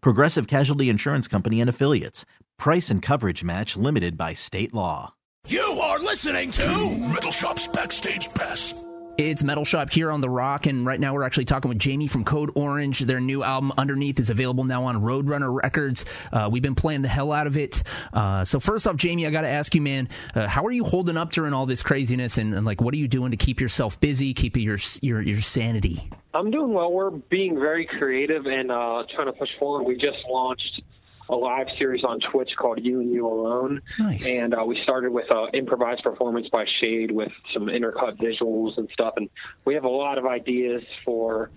Progressive Casualty Insurance Company and Affiliates. Price and coverage match limited by state law. You are listening to Metal Shop's Backstage Pass. It's Metal Shop here on The Rock, and right now we're actually talking with Jami from Code Orange. Their new album, Underneath, is available now on Roadrunner Records. Uh, we've been playing the hell out of it. Uh, so, first off, Jami, I got to ask you, man, uh, how are you holding up during all this craziness, and, and, like, what are you doing to keep yourself busy, keep your your your sanity? I'm doing well. We're being very creative and uh, trying to push forward. We just launched a live series on Twitch called You and You Alone. Nice. And uh, we started with an improvised performance by Shade with some intercut visuals and stuff. And we have a lot of ideas for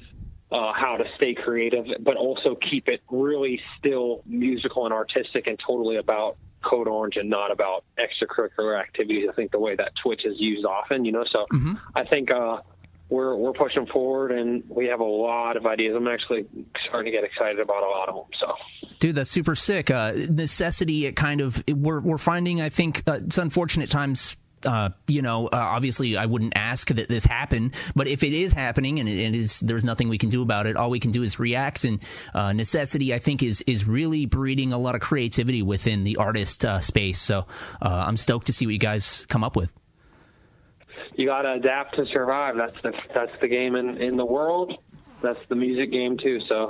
uh, how to stay creative, but also keep it really still musical and artistic and totally about Code Orange and not about extracurricular activities. I think the way that Twitch is used often, you know. So mm-hmm. I think. Uh, we're we're pushing forward and we have a lot of ideas. I'm actually starting to get excited about a lot of them. So, dude, that's super sick. Uh, necessity, it kind of we're we're finding. I think uh, it's unfortunate times. Uh, you know, uh, obviously, I wouldn't ask that this happen, but if it is happening and it, it is, there's nothing we can do about it. All we can do is react. And uh, necessity, I think, is is really breeding a lot of creativity within the artist uh, space. So, I'm stoked to see what you guys come up with you got to adapt to survive. That's the that's the game in in the world. That's the music game too. So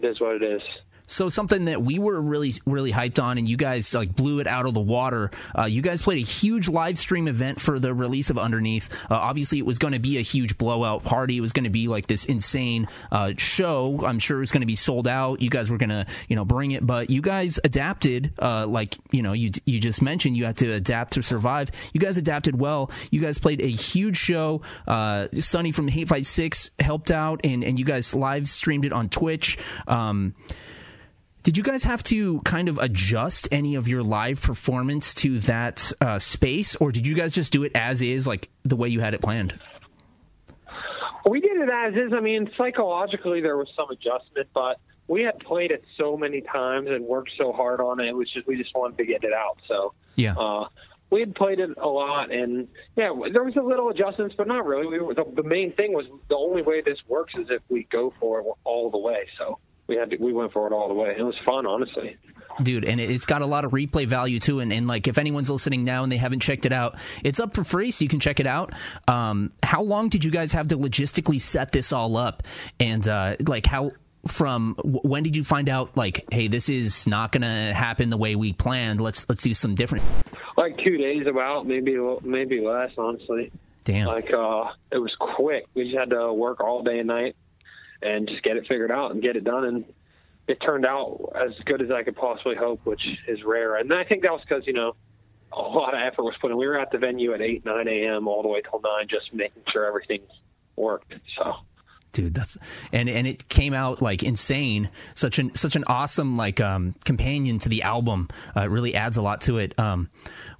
it is what it is. So something that we were really really hyped on, and you guys like blew it out of the water. Uh, you guys played a huge live stream event for the release of Underneath. Uh, obviously, it was going to be a huge blowout party. It was going to be like this insane uh, show. I'm sure it was going to be sold out. You guys were going to you know bring it, but you guys adapted. Uh, like you know you you just mentioned, you had to adapt to survive. You guys adapted well. You guys played a huge show. Uh, Sonny from hate5six helped out, and and you guys live streamed it on Twitch. Um, did you guys have to kind of adjust any of your live performance to that uh, space, or did you guys just do it as is, like the way you had it planned? We did it as is. I mean, psychologically, there was some adjustment, but we had played it so many times and worked so hard on it. It was just we just wanted to get it out. So yeah. Uh, we had played it a lot, and yeah, there was a little adjustments, but not really. We were, the, the main thing was the only way this works is if we go for it all the way. So we had to, we went for it all the way. It was fun, honestly. Dude, and it's got a lot of replay value too. And, and like, if anyone's listening now and they haven't checked it out, it's up for free, so you can check it out. Um, how long did you guys have to logistically set this all up? And uh, like, how from when did you find out? Like, hey, this is not going to happen the way we planned. Let's let's do some different. Like two days, about maybe maybe less, honestly. Damn. Like, uh, it was quick. We just had to work all day and night and just get it figured out and get it done. And it turned out as good as I could possibly hope, which is rare. And I think that was because, you know, a lot of effort was put in. We were at the venue at 8, 9 a.m. all the way till 9, just making sure everything worked. So dude that's and and it came out like insane such an such an awesome like um companion to the album uh, it really adds a lot to it um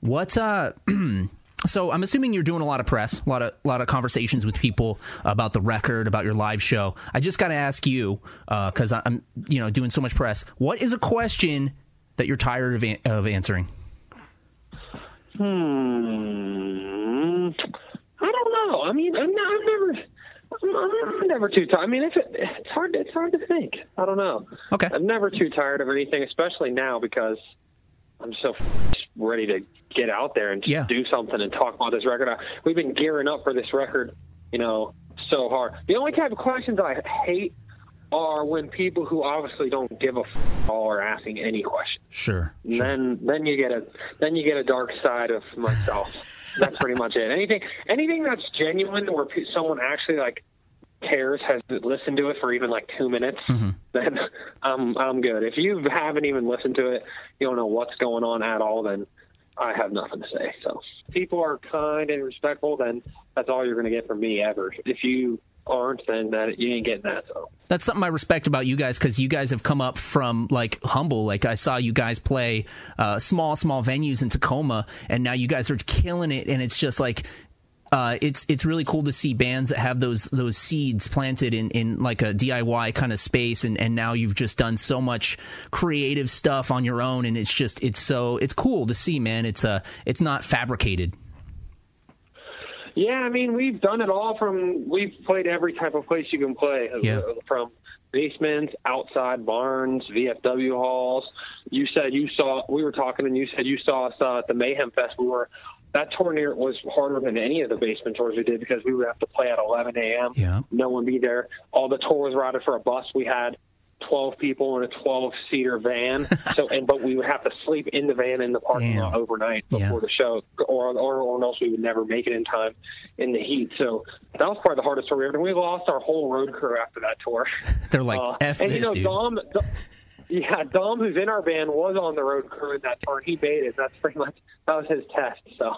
what uh so I'm assuming you're doing a lot of press, a lot of a lot of conversations with people about the record, about your live show. I just got to ask you because uh, I'm you know doing so much press. What is a question that you're tired of an- of answering? Hmm. I don't know. I mean, I'm, not, I'm never. I'm, I'm never too tired. I mean, if it, it's hard, it's hard to think. I don't know. Okay. I'm never too tired of anything, especially now because I'm so ready to get out there and yeah. do something and talk about this record. Uh, we've been gearing up for this record, you know, so hard. The only type of questions I hate are when people who obviously don't give a f- all are asking any questions. Sure. And Then then you get a then you get a dark side of myself. that's pretty much it. Anything anything that's genuine where someone actually like cares has listened to it for even like two minutes, then I'm I'm good. If you haven't even listened to it, you don't know what's going on at all, then I have nothing to say. So people are kind and respectful, then that's all you're going to get from me ever. If you aren't, then that you ain't getting that. So That's something I respect about you guys because you guys have come up from like humble. Like I saw you guys play uh, small, small venues in Tacoma, and now you guys are killing it. And it's just like uh, it's it's really cool to see bands that have those those seeds planted in, in like a DIY kind of space, and, and now you've just done so much creative stuff on your own, and it's just it's so it's cool to see, man. It's uh it's not fabricated. Yeah, I mean, we've done it all from we've played every type of place you can play. uh, Yeah. From basements, outside barns, VFW halls. You said you saw we were talking and you said you saw us uh, at the Mayhem Fest. We were that tour near was harder than any of the basement tours we did because we would have to play at 11 a.m. Yeah. No one be there. All the tour was routed for a bus. We had 12 people in a 12 seater van. So, and but we would have to sleep in the van in the parking Damn. lot overnight before Yeah. the show, or, or or else we would never make it in time in the heat. So that was probably the hardest tour we ever. did. We lost our whole road crew after that tour. They're like Uh, f and this, you know, dude. Dom, Dom- yeah, Dom, who's in our band, was on the road crew in that tour. He it. That's pretty much that was his test. So.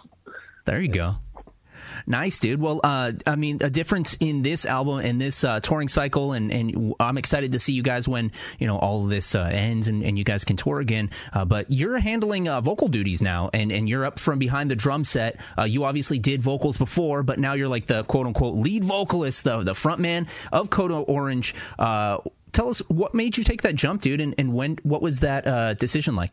There you go. Nice, dude. Well, uh, I mean, a difference in this album and this uh, touring cycle, and, and I'm excited to see you guys when you know all of this uh, ends and, and you guys can tour again. Uh, but you're handling uh, vocal duties now, and, and you're up from behind the drum set. Uh, you obviously did vocals before, but now you're like the quote unquote lead vocalist, the the front man of Code Orange. Tell us what made you take that jump, dude, and, and when what was that uh, decision like?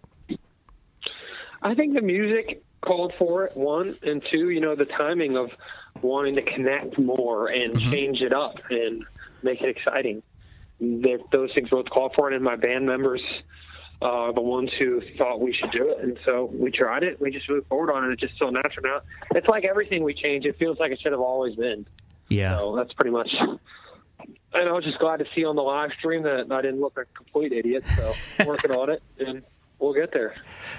I think the music called for it, one, and two, you know, the timing of wanting to connect more and change it up and make it exciting. They, those things both called for it, and my band members uh, the ones who thought we should do it. And so we tried it. We just moved forward on it. It's just so natural now. It's like everything we change. It feels like it should have always been. Yeah. So that's pretty much. And I was just glad to see on the live stream that I didn't look like a complete idiot. So working on it, and we'll get there.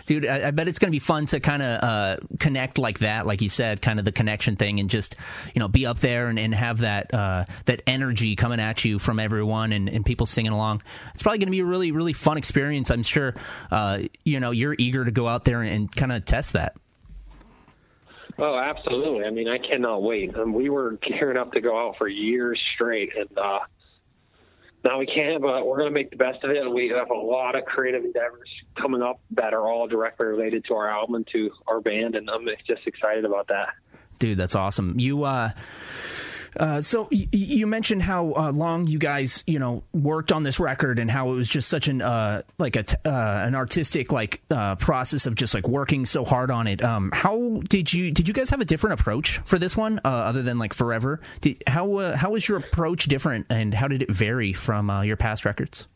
dude I, I bet it's going to be fun to kind of uh, connect like that like you said kind of the connection thing and just you know be up there and, and have that uh, that energy coming at you from everyone and, and people singing along it's probably going to be a really really fun experience i'm sure uh, you know you're eager to go out there and, and kind of test that Oh, absolutely. I mean, I cannot wait. Um, we were gearing up to go out for years straight, and uh, now we can't. But we're going to make the best of it. We have a lot of creative endeavors coming up that are all directly related to our album and to our band, and I'm just excited about that. dude that's awesome you uh uh, so y- you mentioned how uh, long you guys, you know, worked on this record, and how it was just such an uh, like a t- uh, an artistic like uh, process of just like working so hard on it. Um, how did you did you guys have a different approach for this one, other than like Forever? Did, how how was your approach different, and how did it vary from your past records?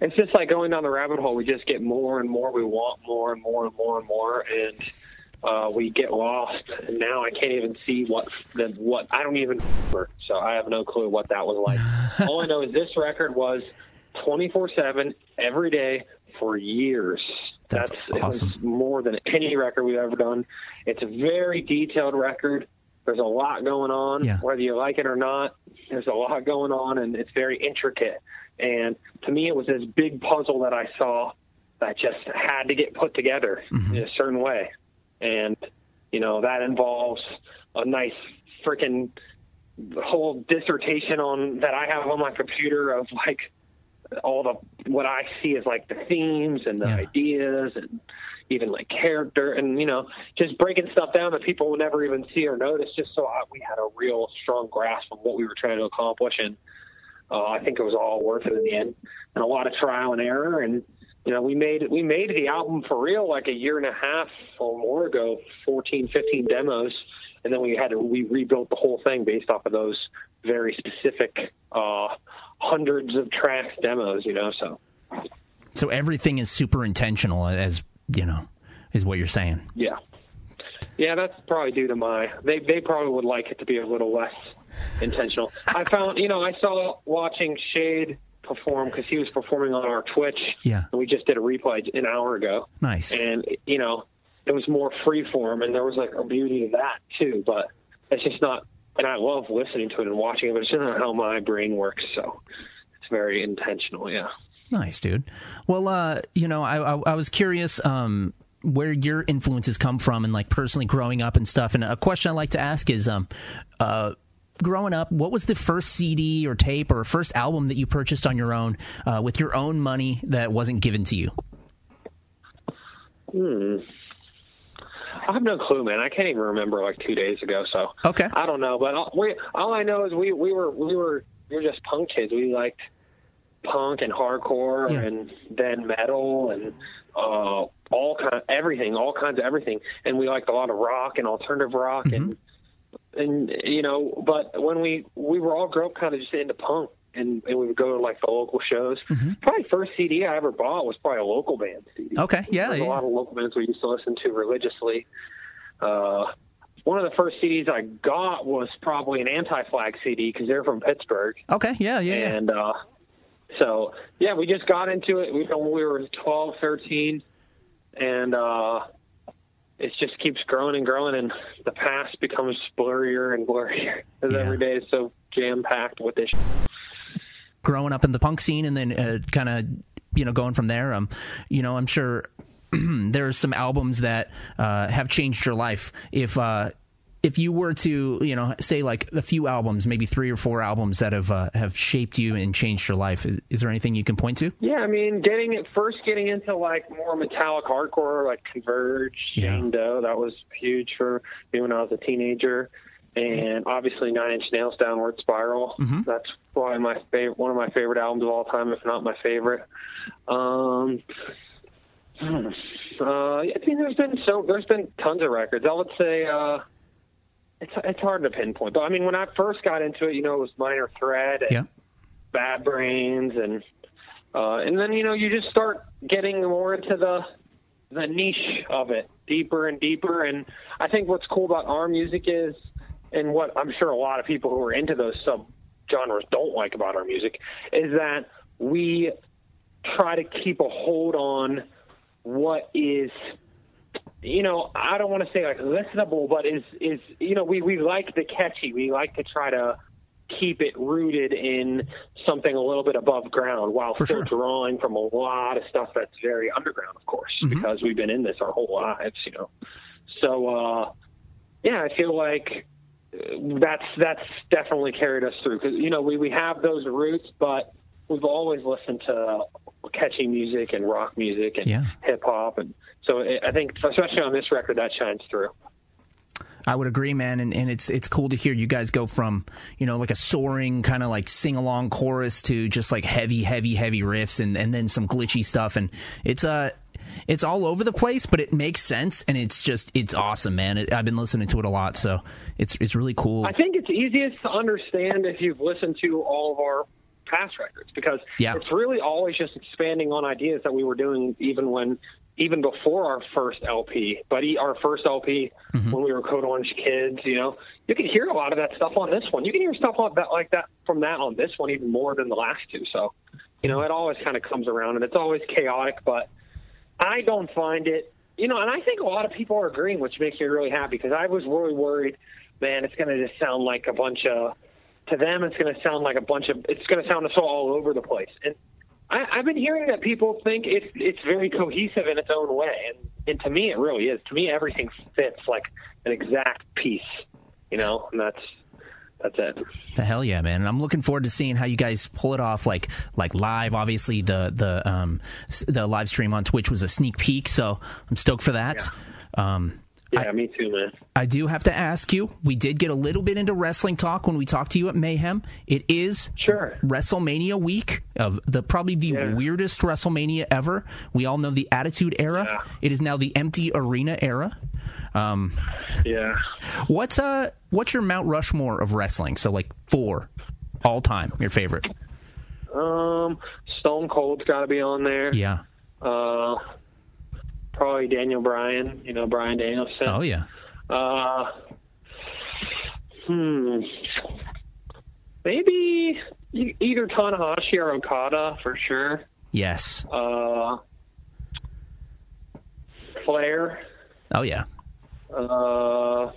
It's just like going down the rabbit hole. We just get more and more. We want more and more and more and more, and uh, we get lost. And now I can't even see what the what I don't even. Remember. So I have no clue what that was like. All I know is this record was twenty four seven every day for years. That's it awesome. more than any record we've ever done. It's a very detailed record. There's a lot going on, Yeah. whether you like it or not. There's a lot going on, and it's very intricate. And to me, it was this big puzzle that I saw that just had to get put together in a certain way. And, you know, that involves a nice freaking whole dissertation on that I have on my computer of like all the what I see as like the themes and the Yeah. ideas and even like character and you know just breaking stuff down that people will never even see or notice just so I, we had a real strong grasp of what we were trying to accomplish and uh, I think it was all worth it in the end and a lot of trial and error and you know we made we made the album for real like a year and a half or more ago 14 15 demos and then we had to we rebuilt the whole thing based off of those very specific uh hundreds of tracks demos you know so So everything is super intentional, as you know, is what you're saying. yeah yeah that's probably due to my they they probably would like it to be a little less intentional. I found, you know, I saw watching Shade perform because he was performing on our Twitch. Yeah. And we just did a replay an hour ago. Nice. And, you know, it was more free form and there was like a beauty to that too, but it's just not, and I love listening to it and watching it, but it's just not how my brain works. So it's very intentional. Yeah. Nice, dude. Well, uh, you know, I, I, I was curious um, where your influences come from and like personally growing up and stuff. And a question I like to ask is, um, uh, growing up, what was the first CD or tape or first album that you purchased on your own uh, with your own money that wasn't given to you? Hmm. I have no clue, man. I can't even remember like two days ago. So Okay. I don't know. But all, we, all I know is we we were we were we were just punk kids. We liked punk and hardcore Yeah. and then metal and uh, all kind of everything, all kinds of everything. And we liked a lot of rock and alternative rock and and you know. But when we we were all grew up kind of just into punk. And, and we would go to like the local shows. Probably first CD I ever bought was probably a local band CD. Okay. Yeah. There's a lot of local bands we used to listen to religiously. Uh, one of the first CDs I got was probably an Anti-Flag CD because they're from Pittsburgh, Okay. Yeah. Yeah. yeah. and uh, so yeah, we just got into it. We when we were 12, 13, and uh, it just keeps growing and growing, and the past becomes blurrier and blurrier as Yeah. every day is so jam packed with this. growing up in the punk scene and then uh, kind of you know going from there um you know i'm sure there are some albums that uh, have changed your life if uh if you were to you know say like a few albums maybe three or four albums that have uh, have shaped you and changed your life is, is there anything you can point to Yeah, I mean, getting it first, getting into like more metallic hardcore, like Converge, Yeah. Shane Doe, that was huge for me when I was a teenager, and obviously Nine Inch Nails, Downward Spiral. That's probably my favorite, one of my favorite albums of all time, if not my favorite. Um, hmm, uh, I mean, there's been so there's been tons of records. I would say. uh it's it's hard to pinpoint, but I mean, when I first got into it, you know, it was Minor Threat and yeah Bad Brains, and uh, and then you know you just start getting more into the the niche of it, deeper and deeper. And I think what's cool about our music is, and what I'm sure a lot of people who are into those sub genres don't like about our music, is that we try to keep a hold on what is you know, I don't want to say like listenable, but is is you know, we we like the catchy. We like to try to keep it rooted in something a little bit above ground while For still sure. drawing from a lot of stuff that's very underground, of course, because we've been in this our whole lives, you know. So uh yeah, I feel like uh, that's that's definitely carried us through because you know we we have those roots, but we've always listened to catchy music and rock music and Yeah. hip hop, and so I think especially on this record that shines through. I would agree, man, and, and it's it's cool to hear you guys go from you know like a soaring kind of like sing along chorus to just like heavy, heavy, heavy riffs and and then some glitchy stuff, and it's uh it's all over the place, but it makes sense and it's just it's awesome, man. It, I've been listening to it a lot, so it's it's really cool. I think it's easiest to understand if you've listened to all of our past records because Yeah. it's really always just expanding on ideas that we were doing even when even before our first LP, but e- our first LP mm-hmm. when we were Code Orange kids, you know, you can hear a lot of that stuff on this one. You can hear stuff on that like that from that on this one even more than the last two. So, you know, it always kind of comes around and it's always chaotic, but I don't find it, you know, and I think a lot of people are agreeing, which makes me really happy because I was really worried, man, it's going to just sound like a bunch of, to them, it's going to sound like a bunch of, it's going to sound so all over the place. And I, I've been hearing that people think it's it's very cohesive in its own way, and and to me, it really is. To me, everything fits like an exact piece, you know, and that's that's it. The hell yeah, man! And I'm looking forward to seeing how you guys pull it off, like like live. Obviously, the the um the live stream on Twitch was a sneak peek, so I'm stoked for that. Um, Yeah, me too, man. I do have to ask you. We did get a little bit into wrestling talk when we talked to you at Mayhem. It is Sure. WrestleMania week of the probably the Yeah. weirdest WrestleMania ever. We all know the Attitude Era. Yeah. It is now the Empty Arena Era. Um, Yeah. what's uh what's your Mount Rushmore of wrestling? So like four all time, your favorite? Um, Stone Cold's got to be on there. Yeah. Uh, probably Daniel Bryan. You know, Bryan Danielson. Oh yeah. Uh, hmm. maybe either Tanahashi or Okada for sure. Yes. Uh, Flair. Oh yeah. Uh,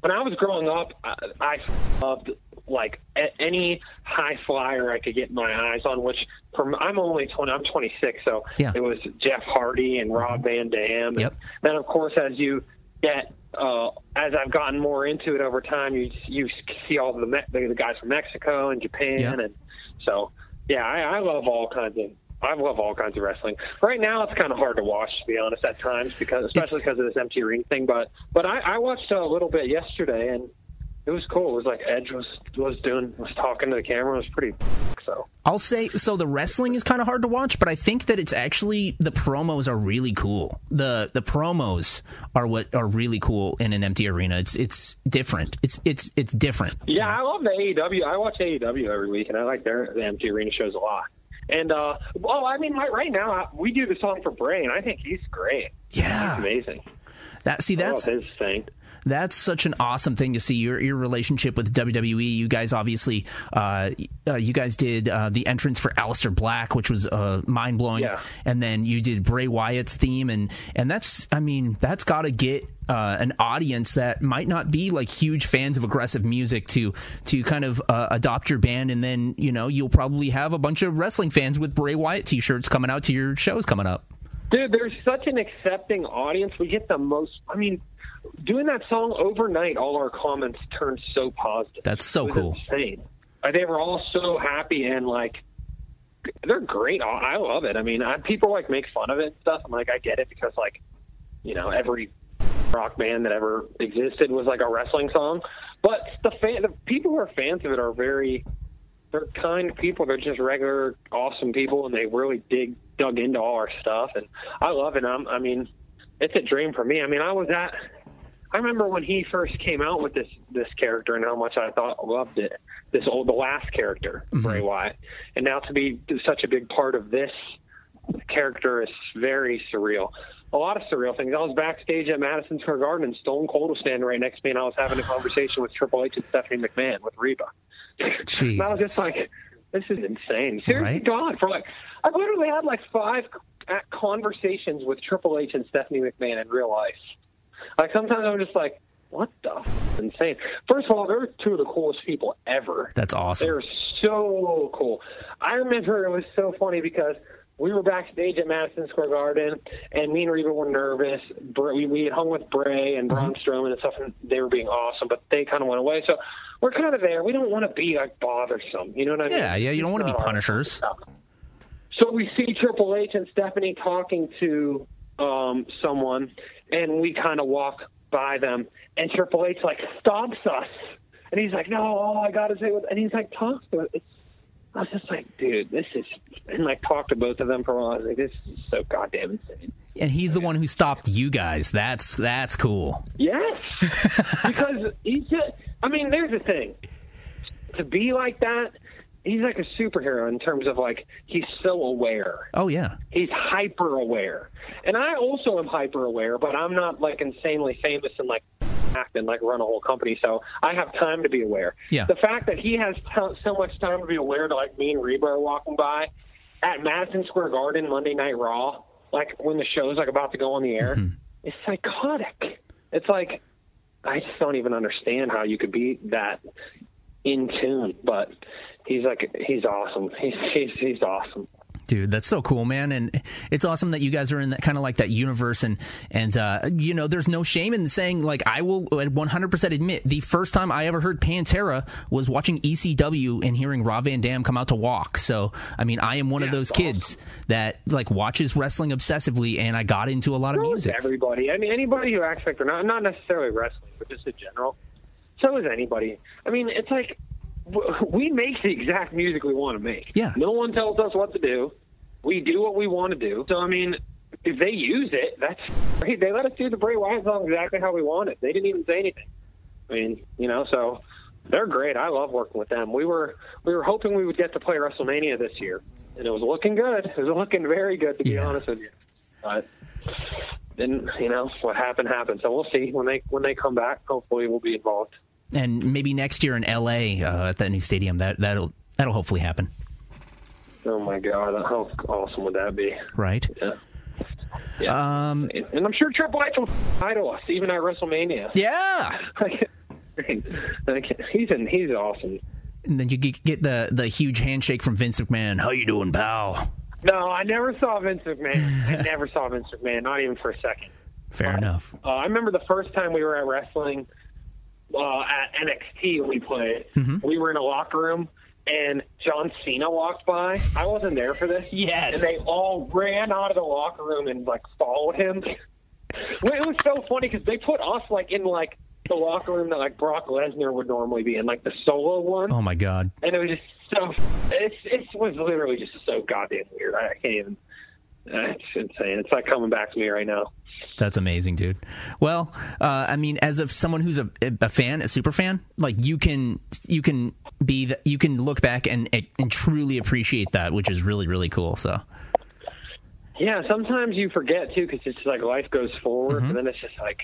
when I was growing up, I, I loved like a- any high flyer I could get my eyes on. Which from I'm only 20, I'm 26, so Yeah. it was Jeff Hardy and Rob Van Dam. Yep. And then of course, as you get uh, as I've gotten more into it over time, you you see all the Me- the, guys from Mexico and Japan, Yeah. and so yeah, I, I love all kinds of. I love all kinds of wrestling. Right now, it's kind of hard to watch, to be honest, at times because, especially because of this empty ring thing. But, but I, I watched a little bit yesterday, and it was cool. It was like Edge was was doing was talking to the camera. It was pretty. So I'll say so. The wrestling is kind of hard to watch, but I think that it's actually the promos are really cool. the The promos are what are really cool in an empty arena. It's it's different. It's it's it's different. yeah, I love the AEW. I watch AEW every week, and I like their the empty arena shows a lot. And uh, well, I mean, right, right now we do the song for Brain. I think he's great. Yeah. He's amazing. That see that's his thing. That's such an awesome thing to see your your relationship with WWE. You guys obviously, uh, uh, you guys did uh, the entrance for Aleister Black, which was uh, mind blowing, Yeah. and then you did Bray Wyatt's theme, and and that's I mean that's got to get. Uh, an audience that might not be like huge fans of aggressive music to to kind of uh, adopt your band, and then you know you'll probably have a bunch of wrestling fans with Bray Wyatt t-shirts coming out to your shows coming up. Dude, there's such an accepting audience. We get the most. I mean, doing that song overnight, all our comments turned so positive. That's so cool. Insane. They were all so happy and like they're great. I love it. I mean, I, people like make fun of it and stuff. I'm like, I get it because like, you know, every rock band that ever existed was like a wrestling song. But the fan, the people who are fans of it are very they're kind people. They're just regular, awesome people, and they really dig dug into all our stuff, and I love it. I'm, I mean, it's a dream for me. I mean, I was at. I remember when he first came out with this this character and how much I thought loved it. This old, the last character, mm-hmm. Bray Wyatt, and now to be such a big part of this character is very surreal. A lot of surreal things. I was backstage at Madison Square Garden, and Stone Cold was standing right next to me, and I was having a conversation with Triple H and Stephanie McMahon with Reba. And I was just like, this is insane. Seriously, Right? God, for like, I literally had like five conversations with Triple H and Stephanie McMahon in real life. Like sometimes I'm just like, what the f- insane. First of all, they're two of the coolest people ever. That's awesome. They're so cool. I remember it was so funny because we were backstage at Madison Square Garden, and me and Reba were nervous. We, we had hung with Bray and Braun uh-huh. Strowman and stuff, and they were being awesome, but they kind of went away. So we're kind of there. We don't want to be like bothersome. You know what I mean? Yeah, yeah. You don't want to be It's not our- punishers. so we see Triple H and Stephanie talking to um, someone, and we kind of walk by them, and Triple H like stops us, and he's like, "No, all I gotta say," was, and he's like, "Talk to us." It's, I was just like, "Dude, this is," and like talk to both of them for a while. I was like, "This is so goddamn insane." And he's the one who stopped you guys. That's that's cool. Yes, because he's just. I mean, there's the thing. To be like that, he's like a superhero in terms of like he's so aware. Oh yeah. he's hyper aware and i also am hyper aware but i'm not like insanely famous and like act and like run a whole company so i have time to be aware Yeah. the fact that he has t- so much time to be aware to like me and reba are walking by at madison square garden monday night raw like when the show's like about to go on the air mm-hmm. it's psychotic it's like i just don't even understand how you could be that in tune but he's like he's awesome he's he's, he's awesome Dude, that's so cool, man, and it's awesome that you guys are in that kind of like that universe, and and uh, you know, there's no shame in saying like I will 100% admit the first time I ever heard Pantera was watching ECW and hearing Rob Van Dam come out to walk. So I mean, I am one of those kids that like watches wrestling obsessively, and I got into a lot of music. everybody. I mean, anybody who acts like they're not not necessarily wrestling, but just in general. So is anybody. I mean, it's like we make the exact music we want to make. Yeah. No one tells us what to do. We do what we want to do. So I mean, if they use it, that's great. They let us do the Bray Wyatt song exactly how we want it. They didn't even say anything. I mean, you know, so they're great. I love working with them. We were we were hoping we would get to play WrestleMania this year, and it was looking good. It was looking very good, to be Yeah. honest with you. But then you know what happened happened. So we'll see when they when they come back. Hopefully, we'll be involved. And maybe next year in L.A. Uh, at that new stadium. That that'll that'll hopefully happen. Oh my god, how awesome would that be? Right. Yeah. Yeah. Um, and I'm sure Triple H will idol us even at WrestleMania. Yeah. he's in, he's awesome. And then you get the the huge handshake from Vince McMahon. How you doing, pal? No, I never saw Vince McMahon. I never saw Vince McMahon, not even for a second. Fair enough. Uh, I remember the first time we were at wrestling uh, at NXT when we played. Mm-hmm. We were in a locker room and John Cena walked by. I wasn't there for this. Yes. And they all ran out of the locker room and like followed him. It was so funny because they put us like in like the locker room that like Brock Lesnar would normally be in, like the solo one. Oh my god. And it was just so. It's it was literally just so goddamn weird. I can't even. Uh, it's insane. It's like coming back to me right now. That's amazing, dude. Well, uh, I mean, as of someone who's a, a fan, a super fan, like you can you can be that you can look back and and truly appreciate that, which is really really cool. So. Yeah, sometimes you forget too because it's like life goes forward, Mm-hmm. and then it's just like,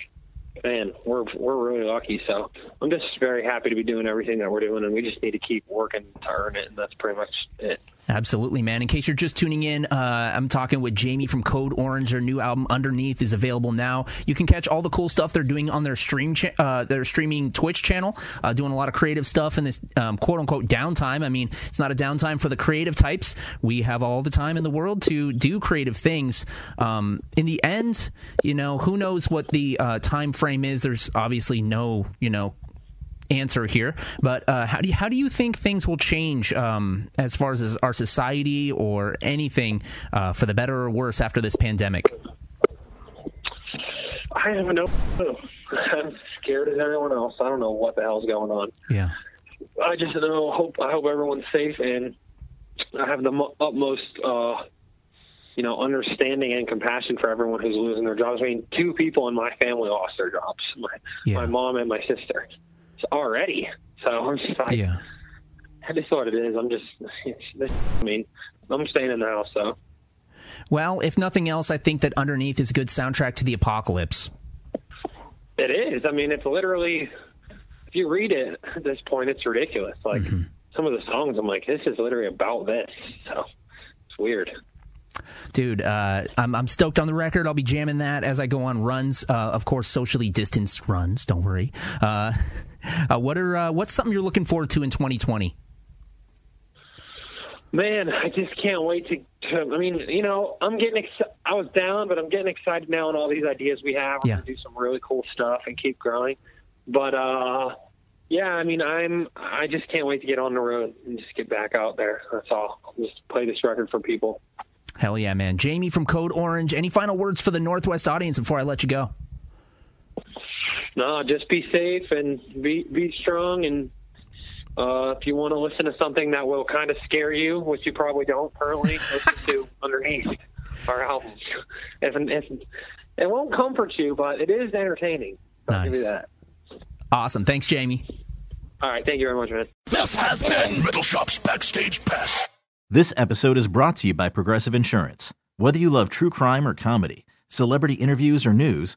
man, we're we're really lucky. So I'm just very happy to be doing everything that we're doing, and we just need to keep working to earn it, and that's pretty much it. Absolutely, man. In case you're just tuning in, uh, I'm talking with Jami from Code Orange. Their new album Underneath is available now. You can catch all the cool stuff they're doing on their stream, cha- uh, their streaming Twitch channel. Uh, doing a lot of creative stuff in this um, quote unquote downtime. I mean, it's not a downtime for the creative types. We have all the time in the world to do creative things. Um, in the end, you know, who knows what the uh, time frame is? There's obviously no, you know, answer here, but uh, how do you, how do you think things will change um, as far as our society or anything uh, for the better or worse after this pandemic? I have no clue. I'm scared as everyone else. I don't know what the hell's going on. Yeah. I just know. Hope I hope everyone's safe, and I have the mo- utmost, uh, you know, understanding and compassion for everyone who's losing their jobs. I mean, two people in my family lost their jobs. My Yeah. my mom and my sister. It's already. So I'm just like, Yeah. I just what it is. I'm just. I mean, I'm staying in the house, so. Well, if nothing else, I think that Underneath is a good soundtrack to the apocalypse. It is. I mean, it's literally. If you read it at this point, it's ridiculous. Like some of the songs, I'm like, this is literally about this. So it's weird. Dude, uh, I'm, I'm stoked on the record. I'll be jamming that as I go on runs. Uh, of course, socially distanced runs. Don't worry. Uh, uh, what are uh, what's something you're looking forward to in 2020? Man, I just can't wait to. to I mean, you know, I'm getting. Ex- I was down, but I'm getting excited now on all these ideas we have. We're Yeah. gonna do some really cool stuff and keep growing. But uh, yeah, I mean, I'm. I just can't wait to get on the road and just get back out there. That's all. Just play this record for people. Hell yeah, man. Jami from Code Orange. Any final words for the Northwest audience before I let you go? No, just be safe and be be strong. And uh, if you want to listen to something that will kind of scare you, which you probably don't currently, listen to Underneath our album. If, if, it won't comfort you, but it is entertaining. I'll give you Nice. that. Awesome. Thanks, Jami. All right, thank you very much, man. This has been Metal Shop's Backstage Pass. This episode is brought to you by Progressive Insurance. Whether you love true crime or comedy, celebrity interviews or news,